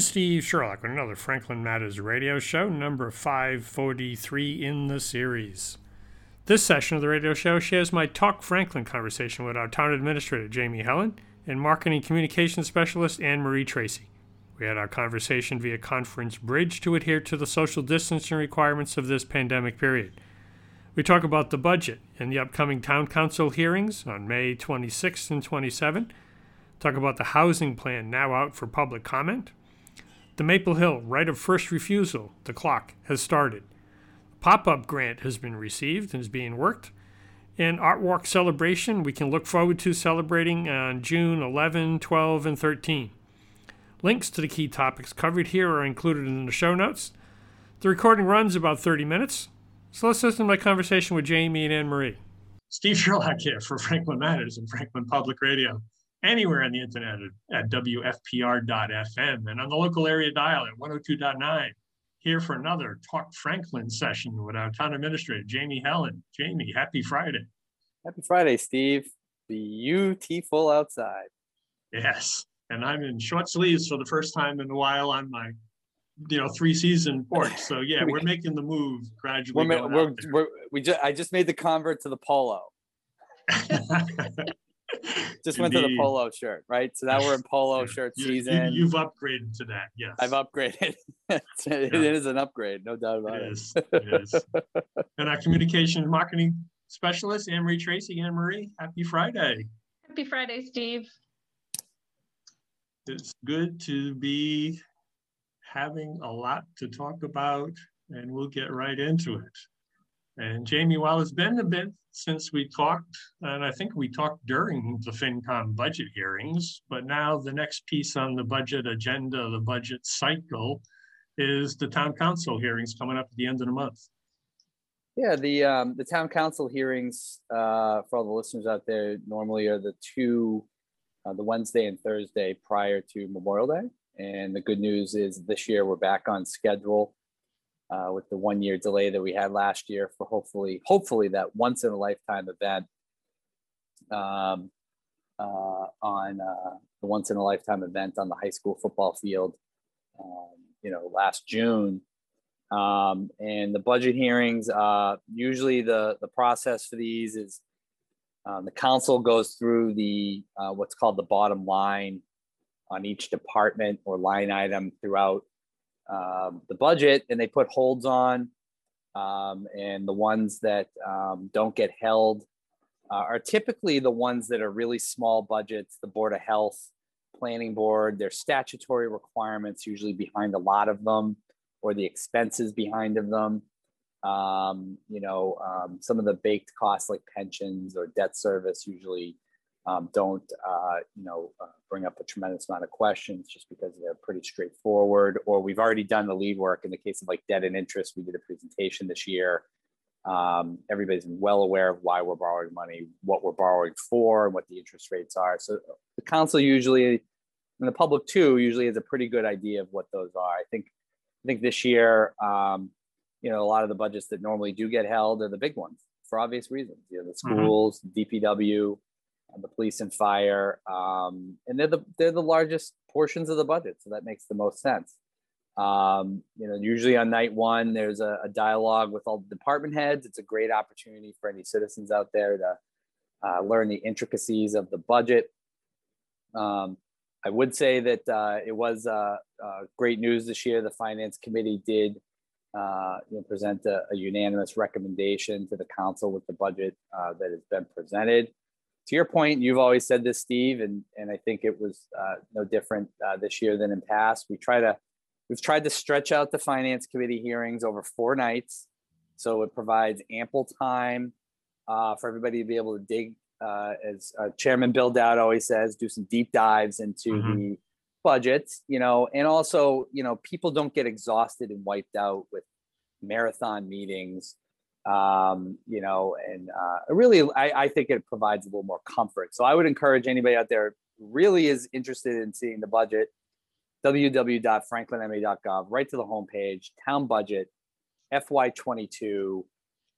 is Steve Sherlock with another Franklin Matters radio show, number 543 in the series. This session of the radio show shares my Talk Franklin conversation with our town administrator, Jamie Hellen, and marketing communications specialist, Anne Marie Tracy. We had our conversation via conference bridge to adhere to the social distancing requirements of this pandemic period. We talk about the budget and the upcoming town council hearings on May 26th and 27th. Talk about the housing plan now out for public comment. The Maple Hill right of first refusal, the clock has started. A Pop up grant has been received and is being worked. And Art Walk celebration, we can look forward to celebrating on June 11, 12, and 13. Links to the key topics covered here are included in the show notes. The recording runs about 30 minutes, so let's listen to my conversation with Jamie and Anne Marie. Steve Sherlock here for Franklin Matters and Franklin Public Radio. Anywhere on the internet at, at WFPR.FM and on the local area dial at 102.9. Here for another Talk Franklin session with our town administrator, Jamie Hellen. Jamie, happy Friday. Happy Friday, Steve. Beautiful outside. Yes. And I'm in short sleeves for the first time in a while on my you know three season porch. So yeah, we're making the move gradually. We're, we're, we're, we just I just made the convert to the polo. just went to the polo shirt, right? So now we're in polo shirt you, season. You, have upgraded to that, yes. I've upgraded. it yeah. is an upgrade, no doubt about it. It is. It is. and our communication marketing specialist, Anne Marie Tracy. Anne Marie, happy Friday. Happy Friday, Steve. It's good to be having a lot to talk about, and we'll get right into it. And Jamie, while it's been a bit since we talked, and I think we talked during the FinCom budget hearings, but now the next piece on the budget agenda, the budget cycle, is the town council hearings coming up at the end of the month. Yeah, the um, the town council hearings uh, for all the listeners out there normally are the two, uh, the Wednesday and Thursday prior to Memorial Day. And the good news is this year we're back on schedule uh, with the one year delay that we had last year for hopefully, hopefully that once in a lifetime event um, uh, on uh, the once in a lifetime event on the high school football field, um, you know, last June. Um, and the budget hearings, uh, usually the, the process for these is um, the council goes through the uh, what's called the bottom line on each department or line item throughout um, the budget and they put holds on um, and the ones that um, don't get held uh, are typically the ones that are really small budgets the board of health planning board their statutory requirements usually behind a lot of them or the expenses behind of them. Um, you know um, some of the baked costs like pensions or debt service usually um, don't uh, you know uh, bring up a tremendous amount of questions just because they're pretty straightforward or we've already done the lead work in the case of like debt and interest we did a presentation this year um, everybody's well aware of why we're borrowing money what we're borrowing for and what the interest rates are so the council usually and the public too usually has a pretty good idea of what those are i think i think this year um, you know a lot of the budgets that normally do get held are the big ones for obvious reasons you know the mm-hmm. schools mm-hmm. dpw the police and fire, um, and they're the they're the largest portions of the budget, so that makes the most sense. Um, you know, usually on night one, there's a, a, dialogue with all the department heads. It's a great opportunity for any citizens out there to uh, learn the intricacies of the budget. Um, I would say that uh, it was uh, uh great news this year. The finance committee did uh, you know, present a, a, unanimous recommendation to the council with the budget uh, that has been presented to your point, you've always said this, Steve, and and I think it was uh, no different uh, this year than in past. We try to we've tried to stretch out the finance committee hearings over four nights, so it provides ample time uh, for everybody to be able to dig, uh, as uh, Chairman Bill Dowd always says, do some deep dives into mm-hmm. the budgets. You know, and also you know people don't get exhausted and wiped out with marathon meetings um, you know, and uh, really, I, I think it provides a little more comfort. So I would encourage anybody out there really is interested in seeing the budget, www.franklinma.gov, right to the homepage, town budget, FY22.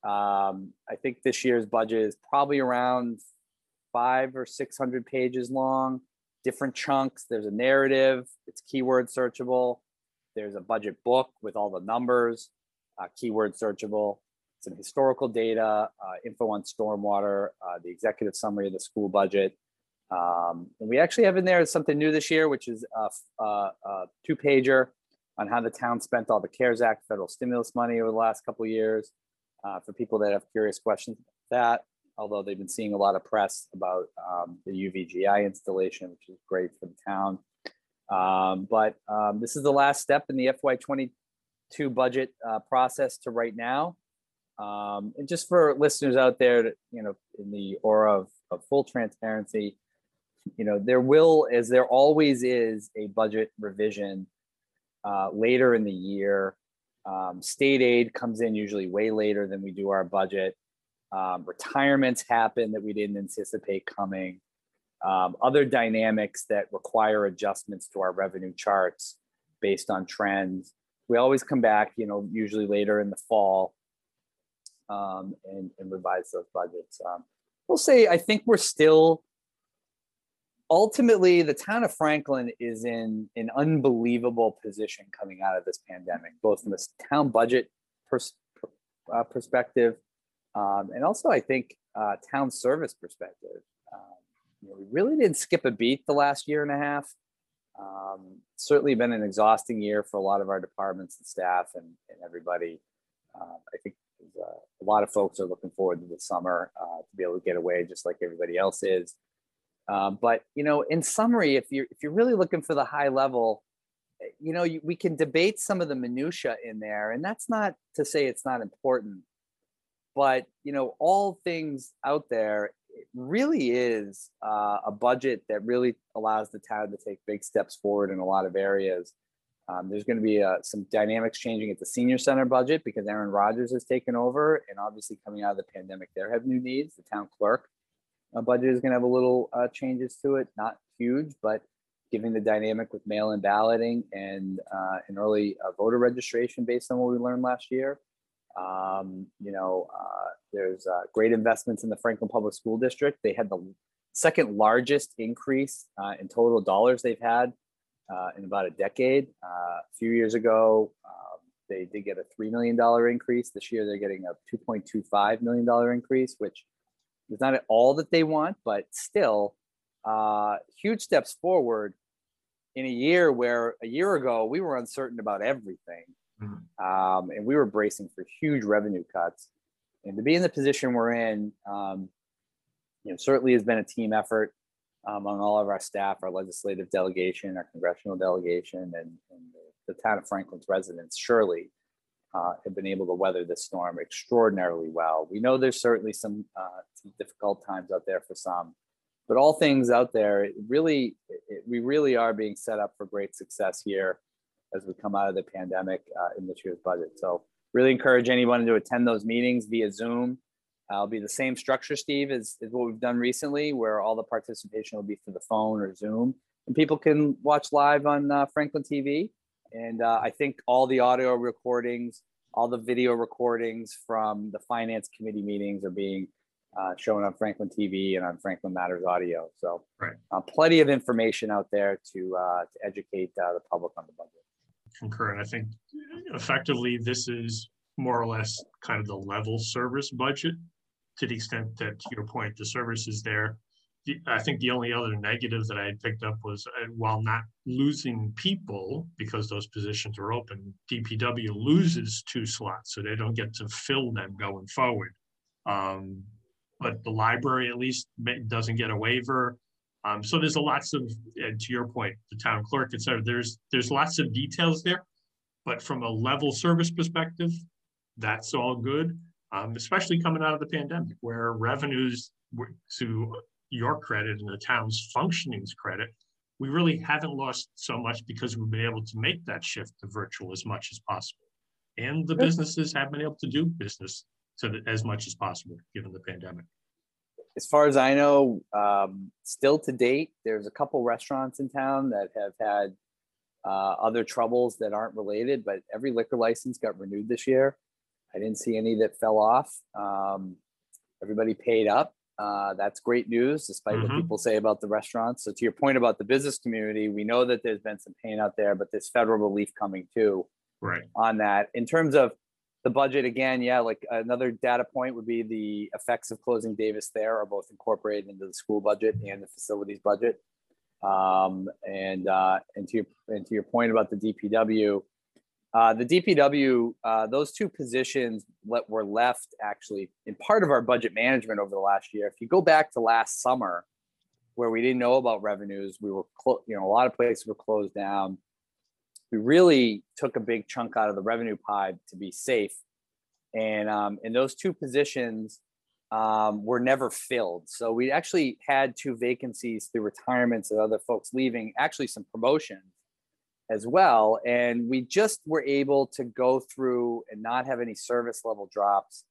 Um, I think this year's budget is probably around five or 600 pages long. different chunks. There's a narrative, it's keyword searchable. There's a budget book with all the numbers, uh, keyword searchable, some historical data, uh, info on stormwater, uh, the executive summary of the school budget. Um, and we actually have in there something new this year, which is a, a, a two pager on how the town spent all the CARES Act federal stimulus money over the last couple of years. Uh, for people that have curious questions about that, although they've been seeing a lot of press about um, the UVGI installation, which is great for the town. Um, but um, this is the last step in the FY22 budget uh, process to right now. Um, and just for listeners out there, you know, in the aura of, of full transparency, you know, there will, as there always is, a budget revision uh, later in the year. Um, state aid comes in usually way later than we do our budget. Um, retirements happen that we didn't anticipate coming. Um, other dynamics that require adjustments to our revenue charts based on trends. We always come back, you know, usually later in the fall um, and, and revise those budgets. Um, we'll say, I think we're still ultimately the town of Franklin is in an unbelievable position coming out of this pandemic, both from a town budget pers- uh, perspective um, and also I think uh, town service perspective. Um, you know, we really didn't skip a beat the last year and a half. Um, certainly been an exhausting year for a lot of our departments and staff and, and everybody. Uh, I think uh, a lot of folks are looking forward to the summer uh, to be able to get away just like everybody else is. Um, but you know, in summary, if you're if you're really looking for the high level, eh, you know, you, we can debate some of the minutia in there, and that's not to say it's not important. But you know, all things out there, it really is uh, a budget that really allows the town to take big steps forward in a lot of areas. Um, there's going to be uh, some dynamics changing at the senior center budget because Erin Rogers has taken over, and obviously coming out of the pandemic, there have new needs. The town clerk uh, budget is going to have a little uh, changes to it, not huge, but giving the dynamic with mail-in balloting and uh, an early uh, voter registration based on what we learned last year. Um, you know, uh, there's great investments in the Franklin Public School District. They had the second largest increase in total dollars they've had uh, in about a decade. Uh, a few years ago, um, they did get a $3 million increase. This year, they're getting a $2.25 million increase, which is not at all that they want, but still uh, huge steps forward in a year where a year ago we were uncertain about everything. Mm-hmm. Um, and we were bracing for huge revenue cuts. And to be in the position we're in, um, you know, certainly has been a team effort among all of our staff, our legislative delegation, our congressional delegation, and, and the, the, town of Franklin's residents surely uh, have been able to weather this storm extraordinarily well. We know there's certainly some, uh, some difficult times out there for some, but all things out there, it really, it, we really are being set up for great success here as we come out of the pandemic uh, in this year's budget. So really encourage anyone to attend those meetings via Zoom. Uh, it'll be the same structure, Steve, as, as what we've done recently, where all the participation will be through the phone or Zoom. And people can watch live on uh, Franklin TV. And uh, I think all the audio recordings, all the video recordings from the finance committee meetings are being uh, shown on Franklin TV and on Franklin Matters Audio. So, right. uh, plenty of information out there to uh, to educate uh, the public on the budget concur. And I think effectively this is more or less kind of the level service budget to the extent that, to your point, the service is there. The, I think the only other negative that I had picked up was uh, while not losing people because those positions are open, DPW loses two slots, so they don't get to fill them going forward. Um, but the library at least doesn't get a waiver. Um, so there's a lots of, and to your point, the town clerk, et cetera, there's, there's lots of details there. But from a level service perspective, that's all good, um, especially coming out of the pandemic where revenues to your credit and the town's functioning's credit, we really haven't lost so much because we've been able to make that shift to virtual as much as possible. And the businesses have been able to do business to the, as much as possible given the pandemic as far as I know, um, still to date, there's a couple restaurants in town that have had uh, other troubles that aren't related, but every liquor license got renewed this year. I didn't see any that fell off. Um, everybody paid up. Uh, that's great news, despite what Mhm. people say about the restaurants. So to your point about the business community, we know that there's been some pain out there, but there's federal relief coming too Right. on that. In terms of the budget, again, yeah, like another data point would be the effects of closing Davis there are both incorporated into the school budget and the facilities budget. Um, and uh, and to your and to your point about the DPW, uh, the DPW, uh, those two positions let, were left actually in part of our budget management over the last year. If you go back to last summer, where we didn't know about revenues, we were, clo- you know, a lot of places were closed down. We really took a big chunk out of the revenue pie to be safe, and um, and those two positions um, were never filled. So we actually had two vacancies through retirements and other folks leaving, actually some promotions as well. And we just were able to go through and not have any service level drops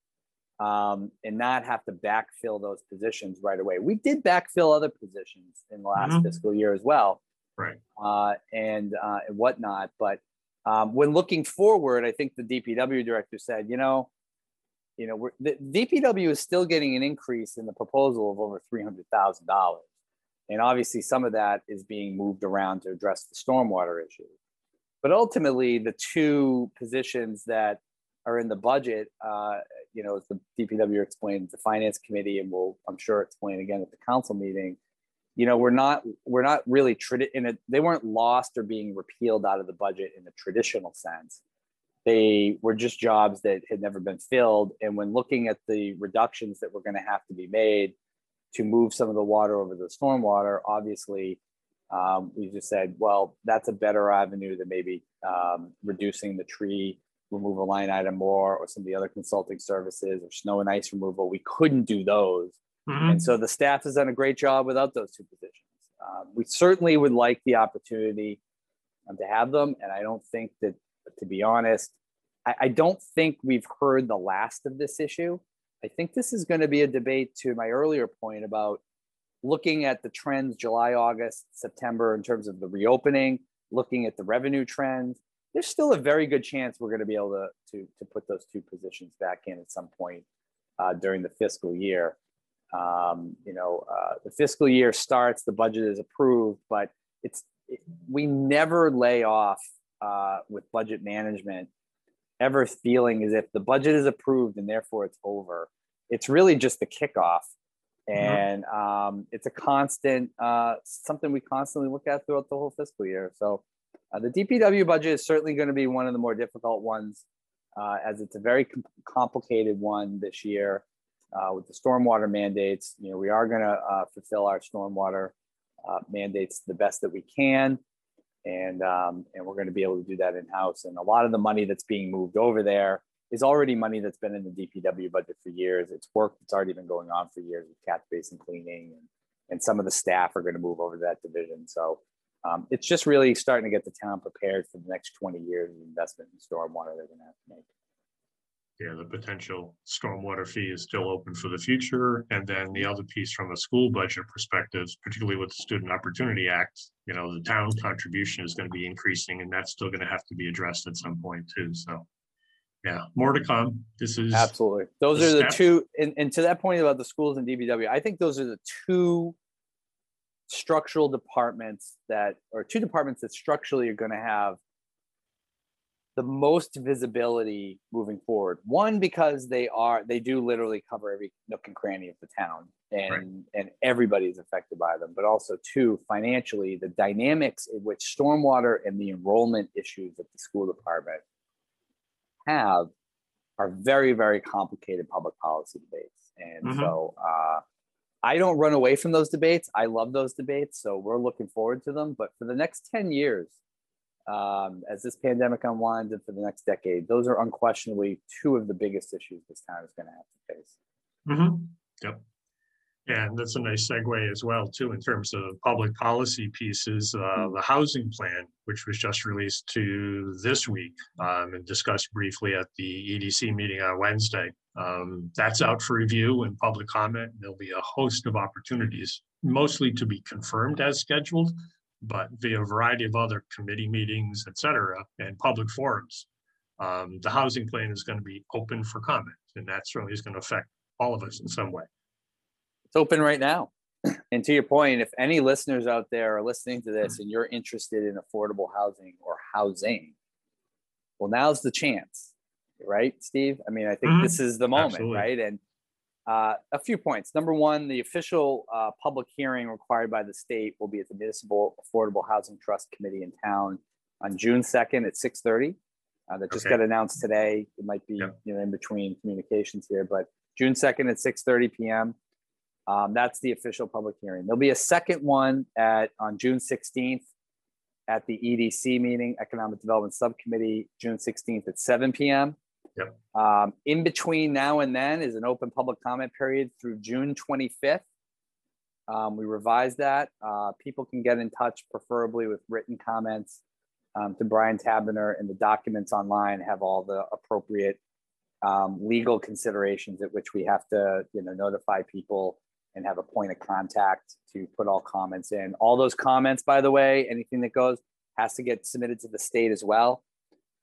um, and not have to backfill those positions right away. We did backfill other positions in the last Mhm. fiscal year as well. Right. Uh, and, uh, and whatnot. But um, when looking forward, I think the DPW director said, you know, you know, we're, the DPW is still getting an increase in the proposal of over three hundred thousand dollars, and obviously some of that is being moved around to address the stormwater issue. But ultimately, the two positions that are in the budget, uh, you know, as the DPW explained, the finance committee, and will I'm sure explain again at the council meeting. You know, we're not we're not really in it. They weren't lost or being repealed out of the budget in the traditional sense they were just jobs that had never been filled. And when looking at the reductions that were going to have to be made to move some of the water over the stormwater, obviously, um, we just said, well, that's a better avenue than maybe um, reducing the tree removal line item more or some of the other consulting services or snow and ice removal. We couldn't do those. Mhm. And so the staff has done a great job without those two positions. Um, we certainly would like the opportunity um, to have them. And I don't think that, to be honest, I, I don't think we've heard the last of this issue. I think this is going to be a debate to my earlier point about looking at the trends July, August, September in terms of the reopening, looking at the revenue trends. There's still a very good chance we're going to be able to, to, to put those two positions back in at some point uh, during the fiscal year. Um, you know, uh, the fiscal year starts, the budget is approved, but it's it, we never lay off uh, with budget management ever feeling as if the budget is approved and therefore it's over. It's really just the kickoff, and um, it's a constant uh, something we constantly look at throughout the whole fiscal year. So uh, the DPW budget is certainly going to be one of the more difficult ones, uh, as it's a very com- complicated one this year uh, with the stormwater mandates. You know, we are going to uh, fulfill our stormwater uh, mandates the best that we can, and um, and we're going to be able to do that in house. And a lot of the money that's being moved over there is already money that's been in the DPW budget for years. It's work that's already been going on for years with catch basin cleaning, and and some of the staff are going to move over to that division. So. Um, it's just really starting to get the town prepared for the next 20 years of investment in stormwater they're going to have to make. Yeah, the potential stormwater fee is still open for the future. And then the other piece from a school budget perspective, particularly with the Student Opportunity Act, you know, the town contribution is going to be increasing and that's still going to have to be addressed at some point too. So, yeah, more to come. This is Absolutely. Those are the staff- two, and, and to that point about the schools and DPW, I think those are the two structural departments that, or two departments that structurally are going to have the most visibility moving forward. One, because they are, they do literally cover every nook and cranny of the town and, and everybody's affected by them. But also two, financially, the dynamics in which stormwater and the enrollment issues that the school department have are very, very complicated public policy debates. And Mhm. so uh, I don't run away from those debates. I love those debates. So we're looking forward to them. But for the next 10 years, um, as this pandemic unwinds and for the next decade, those are unquestionably two of the biggest issues this town is going to have to face. Mm-hmm. Yep. And that's a nice segue as well, too, in terms of public policy pieces, uh, the housing plan, which was just released to this week um, and discussed briefly at the EDC meeting on Wednesday. Um, that's out for review and public comment. There'll be a host of opportunities, mostly to be confirmed as scheduled, but via a variety of other committee meetings, et cetera, and public forums. Um, the housing plan is going to be open for comment, and that certainly is going to affect all of us in some way. It's open right now. And to your point, if any listeners out there are listening to this and you're interested in affordable housing or housing, well, now's the chance, right, Steve? I mean, I think Mhm. this is the moment, Absolutely. right? And uh, a few points. Number one, the official uh, public hearing required by the state will be at the Municipal Affordable Housing Trust Committee in town on June 2nd at 6:30. Uh, that just Okay. got announced today. It might be you know in between communications here, but June 2nd at 6:30 p.m. Um, that's the official public hearing. There'll be a second one at on June 16th at the EDC meeting, Economic Development Subcommittee, June 16th at 7 p.m. Yep. Um, in between now and then is an open public comment period through June 25th. Um, we revised that. Uh, people can get in touch, preferably with written comments um, to Bryan Taberner, and the documents online have all the appropriate um, legal considerations at which we have to, you know, notify people and have a point of contact to put all comments in. All those comments, by the way, anything that goes has to get submitted to the state as well.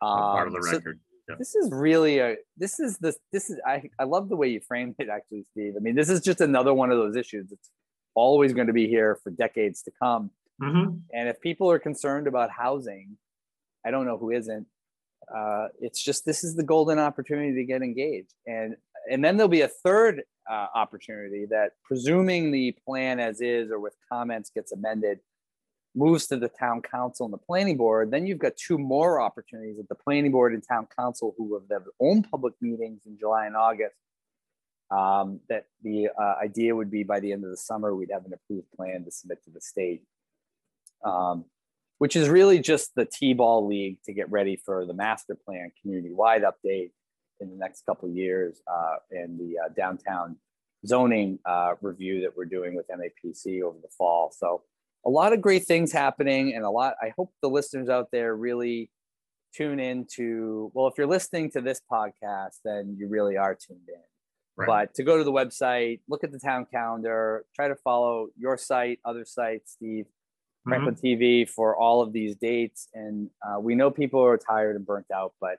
Part of Um, the so record. this is really a this is the this is I, I love the way you framed it actually steve i mean this is just another one of those issues it's always going to be here for decades to come Mhm. and if people are concerned about housing i don't know who isn't uh, it's just this is the golden opportunity to get engaged and and then there'll be a third uh, opportunity that presuming the plan as is or with comments gets amended moves to the town council and the planning board then you've got two more opportunities at the planning board and town council who have their own public meetings in july and august um, that the uh, idea would be by the end of the summer we'd have an approved plan to submit to the state um, which is really just the T-ball league to get ready for the master plan community-wide update in the next couple of years uh, and the uh, downtown zoning uh, review that we're doing with MAPC over the fall. So a lot of great things happening and a lot, I hope the listeners out there really tune in to well, if you're listening to this podcast, then you really are tuned in. Right. But to go to the website, look at the town calendar, try to follow your site, other sites, Steve. Franklin TV for all of these dates. And uh, we know people are tired and burnt out, but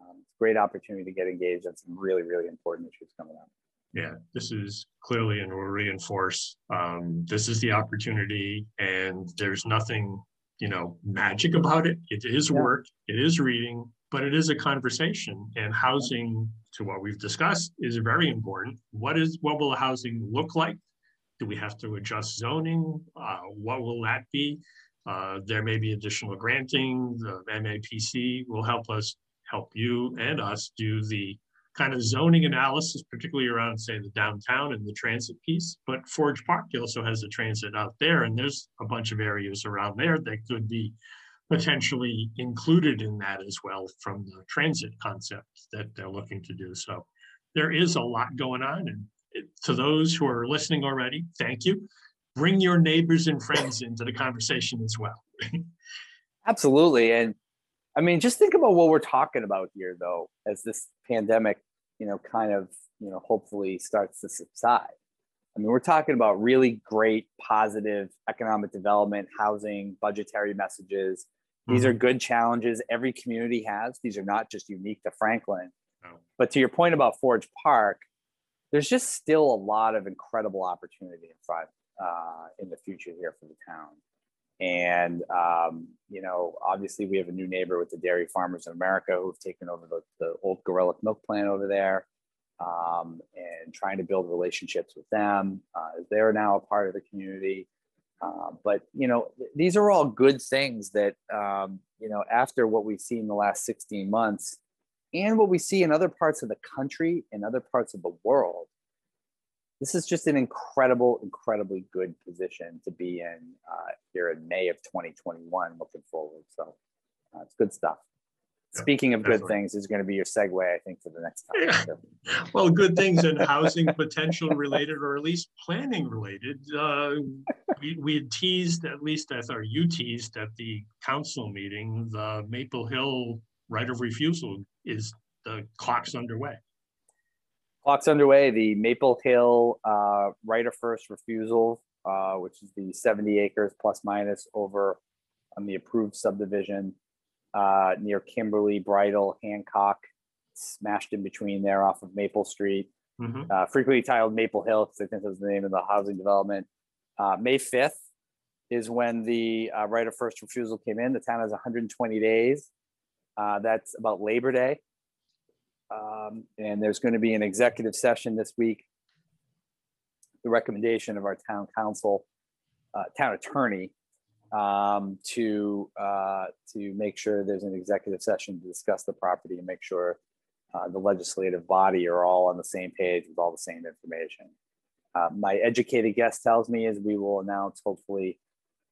um, it's a great opportunity to get engaged on some really, really important issues coming up. Yeah, this is clearly and will reinforce, um, this is the opportunity and there's nothing, you know, magic about it. It is work, it is reading, but it is a conversation and housing to what we've discussed is very important. What is, what will housing look like? Do we have to adjust zoning? Uh, what will that be? Uh, there may be additional granting. The MAPC will help us, help you and us do the kind of zoning analysis, particularly around, say, the downtown and the transit piece. But Forge Park also has a transit out there, and there's a bunch of areas around there that could be potentially included in that as well from the transit concept that they're looking to do. So there is a lot going on, and to those who are listening already, thank you. Bring your neighbors and friends into the conversation as well. Absolutely. And I mean, just think about what we're talking about here, though, as this pandemic, you know, kind of, you know, hopefully starts to subside. I mean, we're talking about really great, positive economic development, housing, budgetary messages. These are good challenges every community has. These are not just unique to Franklin. No. But to your point about Forge Park, there's just still a lot of incredible opportunity in front uh, in the future here for the town. And, um, you know, obviously we have a new neighbor with the Dairy Farmers in America who've taken over the, the old Garelick Milk Plant over there um, and trying to build relationships with them. Uh, they're now a part of the community. Uh, but, you know, th- these are all good things that, um, you know, after what we've seen the last 16 months and what we see in other parts of the country and other parts of the world, this is just an incredible, incredibly good position to be in uh, here in May of 2021, looking forward. So uh, it's good stuff. Yeah, Speaking of good things, is going to be your segue, I think, to the next Yeah. Well, good things in housing potential related, or at least planning related. Uh, we, we had teased, at least I thought you teased at the council meeting, the Maple Hill right of refusal is, the clock's underway. Clock's underway. The Maple Hill uh, right of first refusal, uh, which is the 70 acres plus minus over on the approved subdivision uh, near Kimberly, Bridle, Hancock, smashed in between there off of Maple Street. Mhm. uh, frequently titled Maple Hill, because I think that's the name of the housing development. Uh, May fifth is when the uh, right of first refusal came in. The town has 120 days. Uh, that's about Labor Day. Um, and there's going to be an executive session this week. The recommendation of our town council, uh, town attorney, um, to uh, to make sure there's an executive session to discuss the property and make sure uh, the legislative body are all on the same page with all the same information. Uh, my educated guess tells me is we will announce hopefully,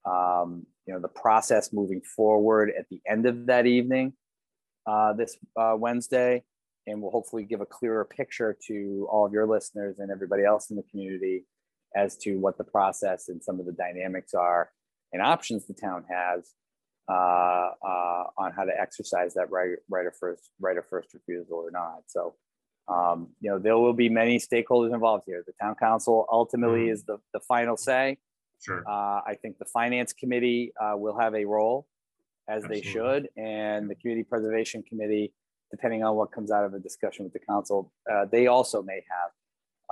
um, you know, the process moving forward at the end of that evening, uh, this uh, Wednesday, and we'll hopefully give a clearer picture to all of your listeners and everybody else in the community as to what the process and some of the dynamics are and options the town has uh, uh, on how to exercise that right, right of first, right of first refusal or not. So, um, you know, there will be many stakeholders involved here. The town council ultimately Mhm. is the, the final say. Sure. Uh, I think the finance committee uh, will have a role, as they should, and the community preservation committee, depending on what comes out of a discussion with the council, uh, they also may have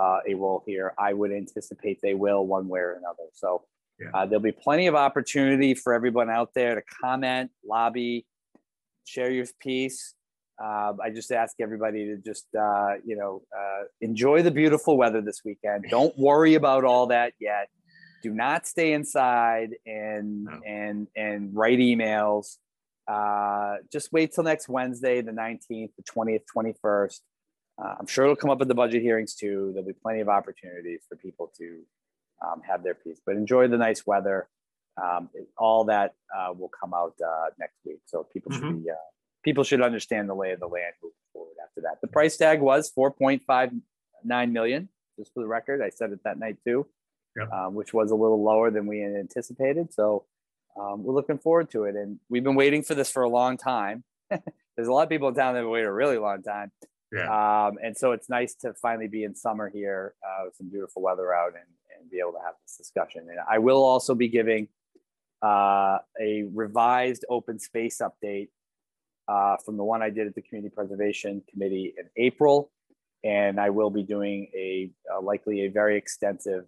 uh, a role here. I would anticipate they will, one way or another. So uh, there'll be plenty of opportunity for everyone out there to comment, lobby, share your piece. Uh, I just ask everybody to just, uh, you know, uh, enjoy the beautiful weather this weekend. Don't worry about all that yet. Do not stay inside and No. and and write emails. Uh, just wait till next Wednesday, the 19th, the 20th, 21st. Uh, I'm sure it'll come up at the budget hearings too. There'll be plenty of opportunities for people to um, have their piece, but enjoy the nice weather. Um, it- all that uh, will come out uh, next week. So people should be, uh, people should understand the lay of the land moving forward after that. The price tag was 4.59 million, just for the record. I said it that night too, Yep. um, which was a little lower than we had anticipated. So um, we're looking forward to it. And we've been waiting for this for a long time. There's a lot of people in town that have waited a really long time. Yeah. Um, and so it's nice to finally be in summer here uh, with some beautiful weather out and, and be able to have this discussion. And I will also be giving uh, a revised open space update uh, from the one I did at the Community Preservation Committee in April. And I will be doing a uh, likely a very extensive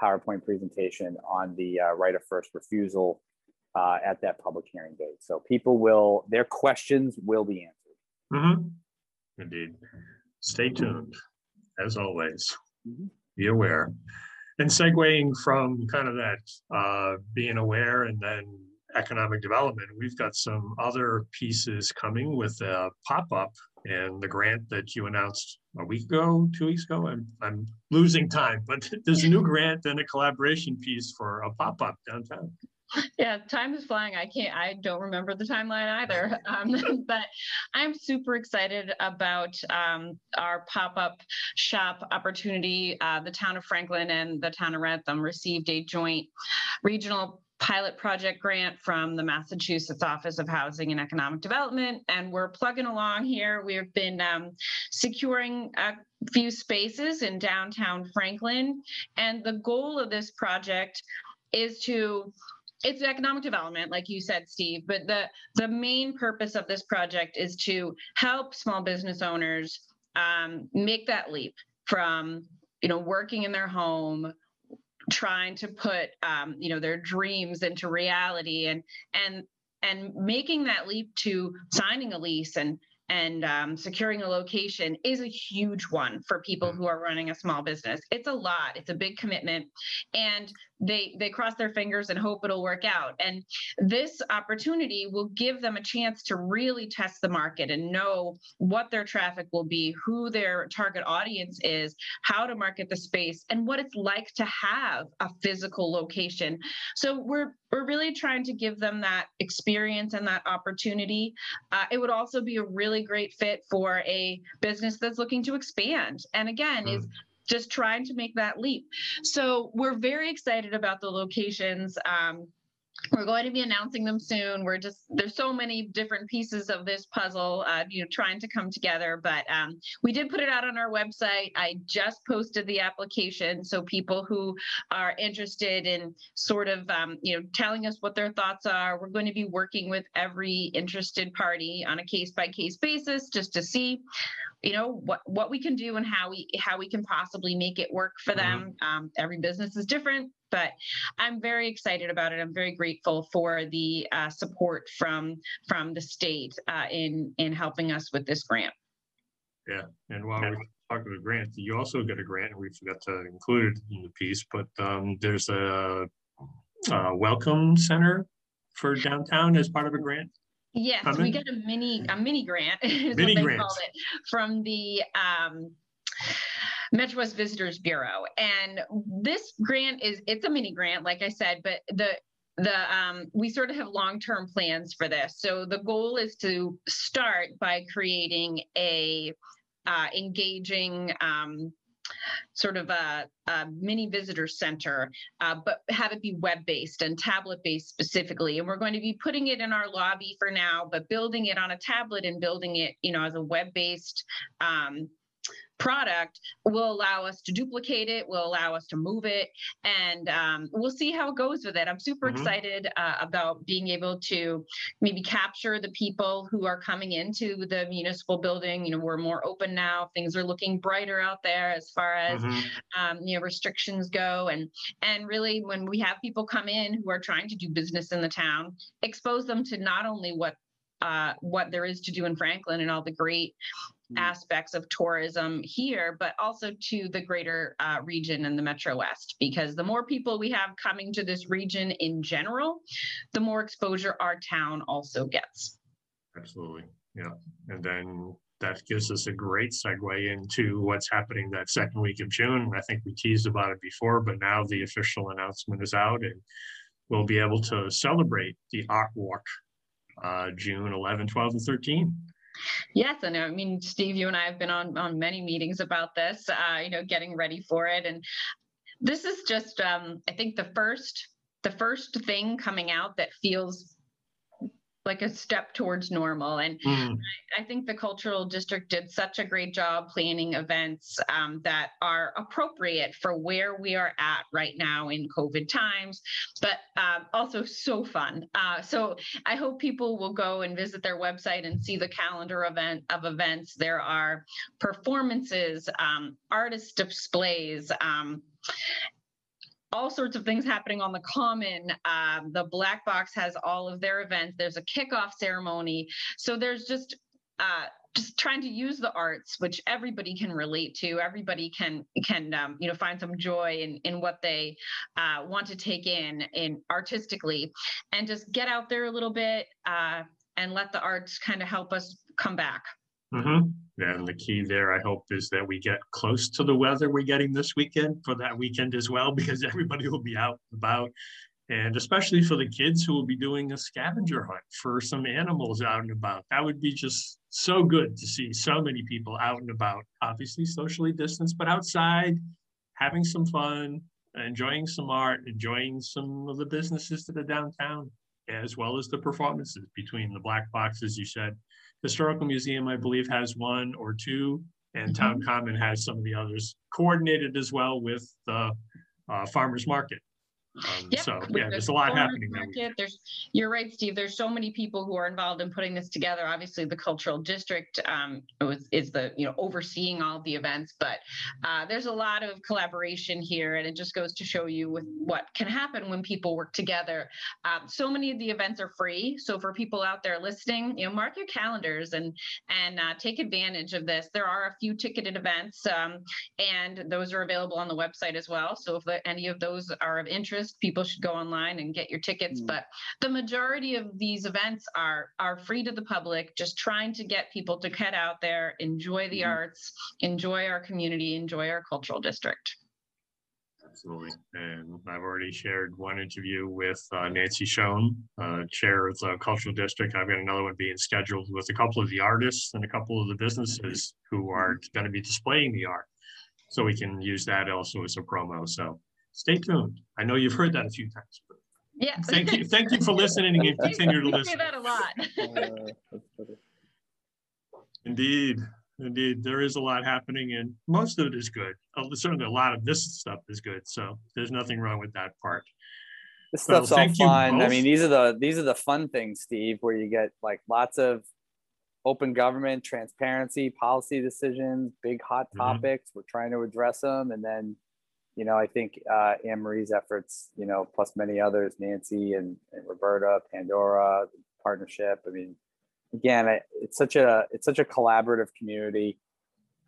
PowerPoint presentation on the uh, right of first refusal uh, at that public hearing date. So people will, their questions will be answered. Mhm. Indeed. Stay tuned, as always. Mhm. Be aware. And segueing from kind of that, uh, being aware and then economic development, we've got some other pieces coming with a pop-up and the grant that you announced a week ago, two weeks ago. I'm, I'm losing time, but there's a new grant and a collaboration piece for a pop-up downtown. Yeah, time is flying. I can't, I don't remember the timeline either. Um, but I'm super excited about um, our pop-up shop opportunity. Uh, the town of Franklin and the town of Wrentham received a joint regional pilot project grant from the Massachusetts Office of Housing and Economic Development. And we're plugging along here. We've been um, securing a few spaces in downtown Franklin. And the goal of this project is to it's economic development like you said steve but the the main purpose of this project is to help small business owners um, make that leap from you know working in their home trying to put um, you know their dreams into reality and and and making that leap to signing a lease and and um, securing a location is a huge one for people who are running a small business. It's a lot. It's a big commitment. And they they cross their fingers and hope it'll work out. And this opportunity will give them a chance to really test the market and know what their traffic will be who their target audience is how to market the space and what it's like to have a physical location. So we're we're really trying to give them that experience and that opportunity. Uh, it would also be a really great fit for a business that's looking to expand. And again is just trying to make that leap. So we're very excited about the locations. Um, we're going to be announcing them soon. We're just there's so many different pieces of this puzzle, uh, you know, trying to come together. But um, we did put it out on our website. I just posted the application, so people who are interested in sort of um, you know telling us what their thoughts are. We're going to be working with every interested party on a case by case basis just to see you know what what we can do and how we how we can possibly make it work for them. Um, every business is different but i'm very excited about it. I'm very grateful for the uh, support from from the state uh, in in helping us with this grant. Yeah, and while we're talking about grant, you also get a grant, and we forgot to include it in the piece, but um, there's a, a welcome center for downtown as part of a grant. Yes, we got a mini, a mini grant is Mini what they grant. called it, from the um, Metro West Visitors Bureau. And this grant is, it's a mini grant, like I said, but the the um, we sort of have long-term plans for this. So the goal is to start by creating a uh, engaging um, sort of a, a mini visitor center uh, but have it be web-based and tablet-based specifically. And we're going to be putting it in our lobby for now, but building it on a tablet and building it, you know, as a web-based um, product will allow us to duplicate it, will allow us to move it, and um, we'll see how it goes with it. I'm super Mhm. excited uh, about being able to maybe capture the people who are coming into the municipal building. You know, we're more open now. Things are looking brighter out there as far as Mhm. um, you know restrictions go and and really when we have people come in who are trying to do business in the town expose them to not only what uh, what there is to do in franklin and all the great. Aspects of tourism here but also to the greater uh, region and the metro west because the more people we have coming to this region in general the more exposure our town also gets Absolutely, yeah. And then that gives us a great segue into what's happening that second week of June. I think we teased about it before, but now the official announcement is out and we'll be able to celebrate the Art Walk uh, June 11, 12, and 13. Yes, and I mean, Steve, you and I have been on on many meetings about this. Uh, you know, getting ready for it, and this is just, um, I think, the first the first thing coming out that feels like a step towards normal. And Mm, I think the cultural district did such a great job planning events um, that are appropriate for where we are at right now in COVID times, but um, also so fun. Uh, so I hope people will go and visit their website and see the calendar event of events. There are performances, um, artist displays. All sorts of things happening on the common. Um, the Black Box has all of their events. There's a kickoff ceremony. So there's just uh, just trying to use the arts, which everybody can relate to. Everybody can can um, you know find some joy in in what they uh, want to take in in artistically, and just get out there a little bit uh, and let the arts kind of help us come back. Mhm. And the key there, I hope, is that we get close to the weather we're getting this weekend for that weekend as well, because everybody will be out and about. And especially for the kids who will be doing a scavenger hunt for some animals out and about. That would be just so good to see so many people out and about, obviously socially distanced, but outside, having some fun, enjoying some art, enjoying some of the businesses that are downtown, as well as the performances between the black boxes, you said. Historical Museum, I believe, has one or two, and Town Common has some of the others coordinated as well with the uh, farmers market. Um, Yep, So, yeah, the there's a lot happening market, There's, you're right, Steve. There's so many people who are involved in putting this together. Obviously, the cultural district um, was, is the you know overseeing all the events, but uh, there's a lot of collaboration here, and it just goes to show you with what can happen when people work together. Um, so many of the events are free, so for people out there listening, you know, mark your calendars and and uh, take advantage of this. There are a few ticketed events, um, and those are available on the website as well. So if the, any of those are of interest, people should go online and get your tickets. Mm. But the majority of these events are are free to the public. Just trying to get people to get out there, enjoy the Mhm. arts, enjoy our community, enjoy our cultural district. Absolutely. And I've already shared one interview with uh, Nancy Schoen, uh, Chair of the Cultural District. I've got another one being scheduled with a couple of the artists and a couple of the businesses who are going to be displaying the art. So we can use that also as a promo. So stay tuned. I know you've heard that a few times. but Yeah. Thank you, thank you for listening and continue to You say listen. that a lot. Uh, that's funny. Indeed, indeed, there is a lot happening and most of it is good. Uh, Certainly a lot of this stuff is good, so there's nothing wrong with that part. This Well, stuff's all thank you fun. I mean, these are the these are the fun things, Steve, where you get like lots of open government, transparency, policy decisions, big hot Mhm. topics. We're trying to address them, and then, you know, I think uh, Anne Marie's efforts, you know, plus many others, Nancy and, and Roberta, Pandora partnership. I mean, again, it's such a it's such a collaborative community.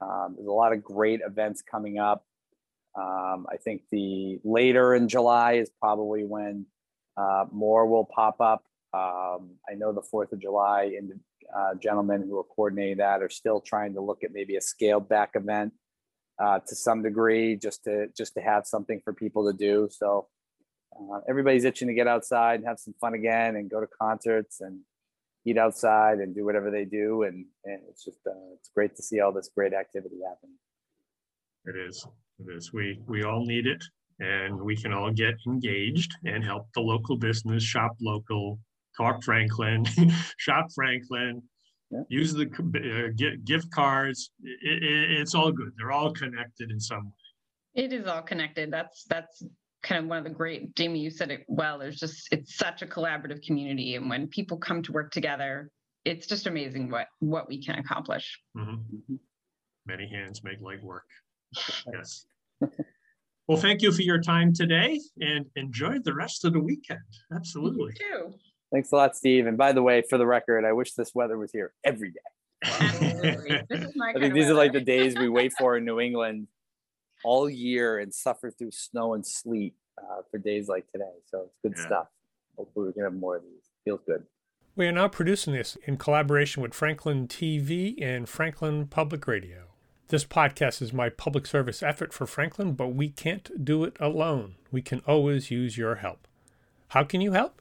Um, there's a lot of great events coming up. Um, I think the later in July is probably when uh, more will pop up. Um, I know the Fourth of July and uh, gentlemen who are coordinating that are still trying to look at maybe a scaled back event uh, to some degree, just to just to have something for people to do. So uh, everybody's itching to get outside and have some fun again, and go to concerts and eat outside and do whatever they do. And, and it's just uh, it's great to see all this great activity happening. It is, it is. We, we all need it and we can all get engaged and help the local business, shop local, talk Franklin, shop Franklin. Yeah. Use the uh, gi- gift cards. It, it, it's all good. They're all connected in some way. It is all connected. That's that's kind of one of the great Jamie, you said it well. There's just it's such a collaborative community. And when people come to work together, it's just amazing what what we can accomplish. Mhm. Mhm. Many hands make light work. Yes. Well, thank you for your time today and enjoy the rest of the weekend. Absolutely. too. Thanks a lot, Steve. And by the way, for the record, I wish this weather was here every day. Absolutely. This is my I think of these are like the days we wait for in New England all year and suffer through snow and sleet uh, for days like today. So it's good Yeah. stuff. Hopefully, we can have more of these. Feels good. We are now producing this in collaboration with Franklin TV and Franklin Public Radio. This podcast is my public service effort for Franklin, but we can't do it alone. We can always use your help. How can you help?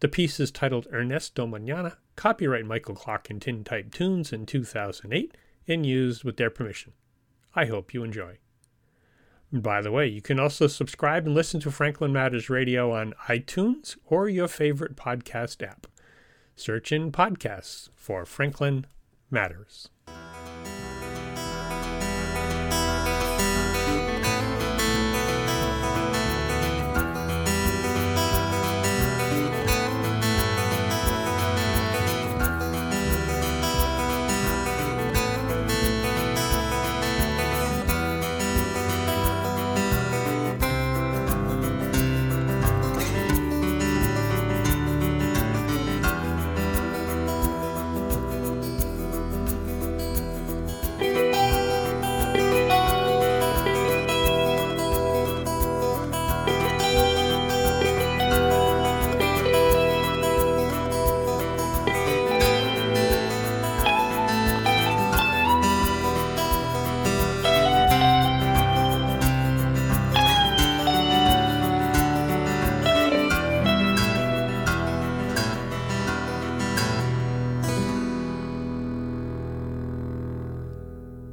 The piece is titled Ernesto Manana, copyright Michael Clark and Tintype Tunes in 2008, and used with their permission. I hope you enjoy. By the way, you can also subscribe and listen to Franklin Matters Radio on iTunes or your favorite podcast app. Search in podcasts for Franklin Matters.